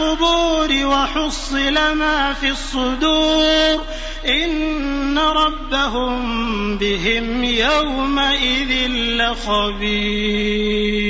القبور وحصل ما في الصدور. إن ربهم بهم يومئذ لخبير.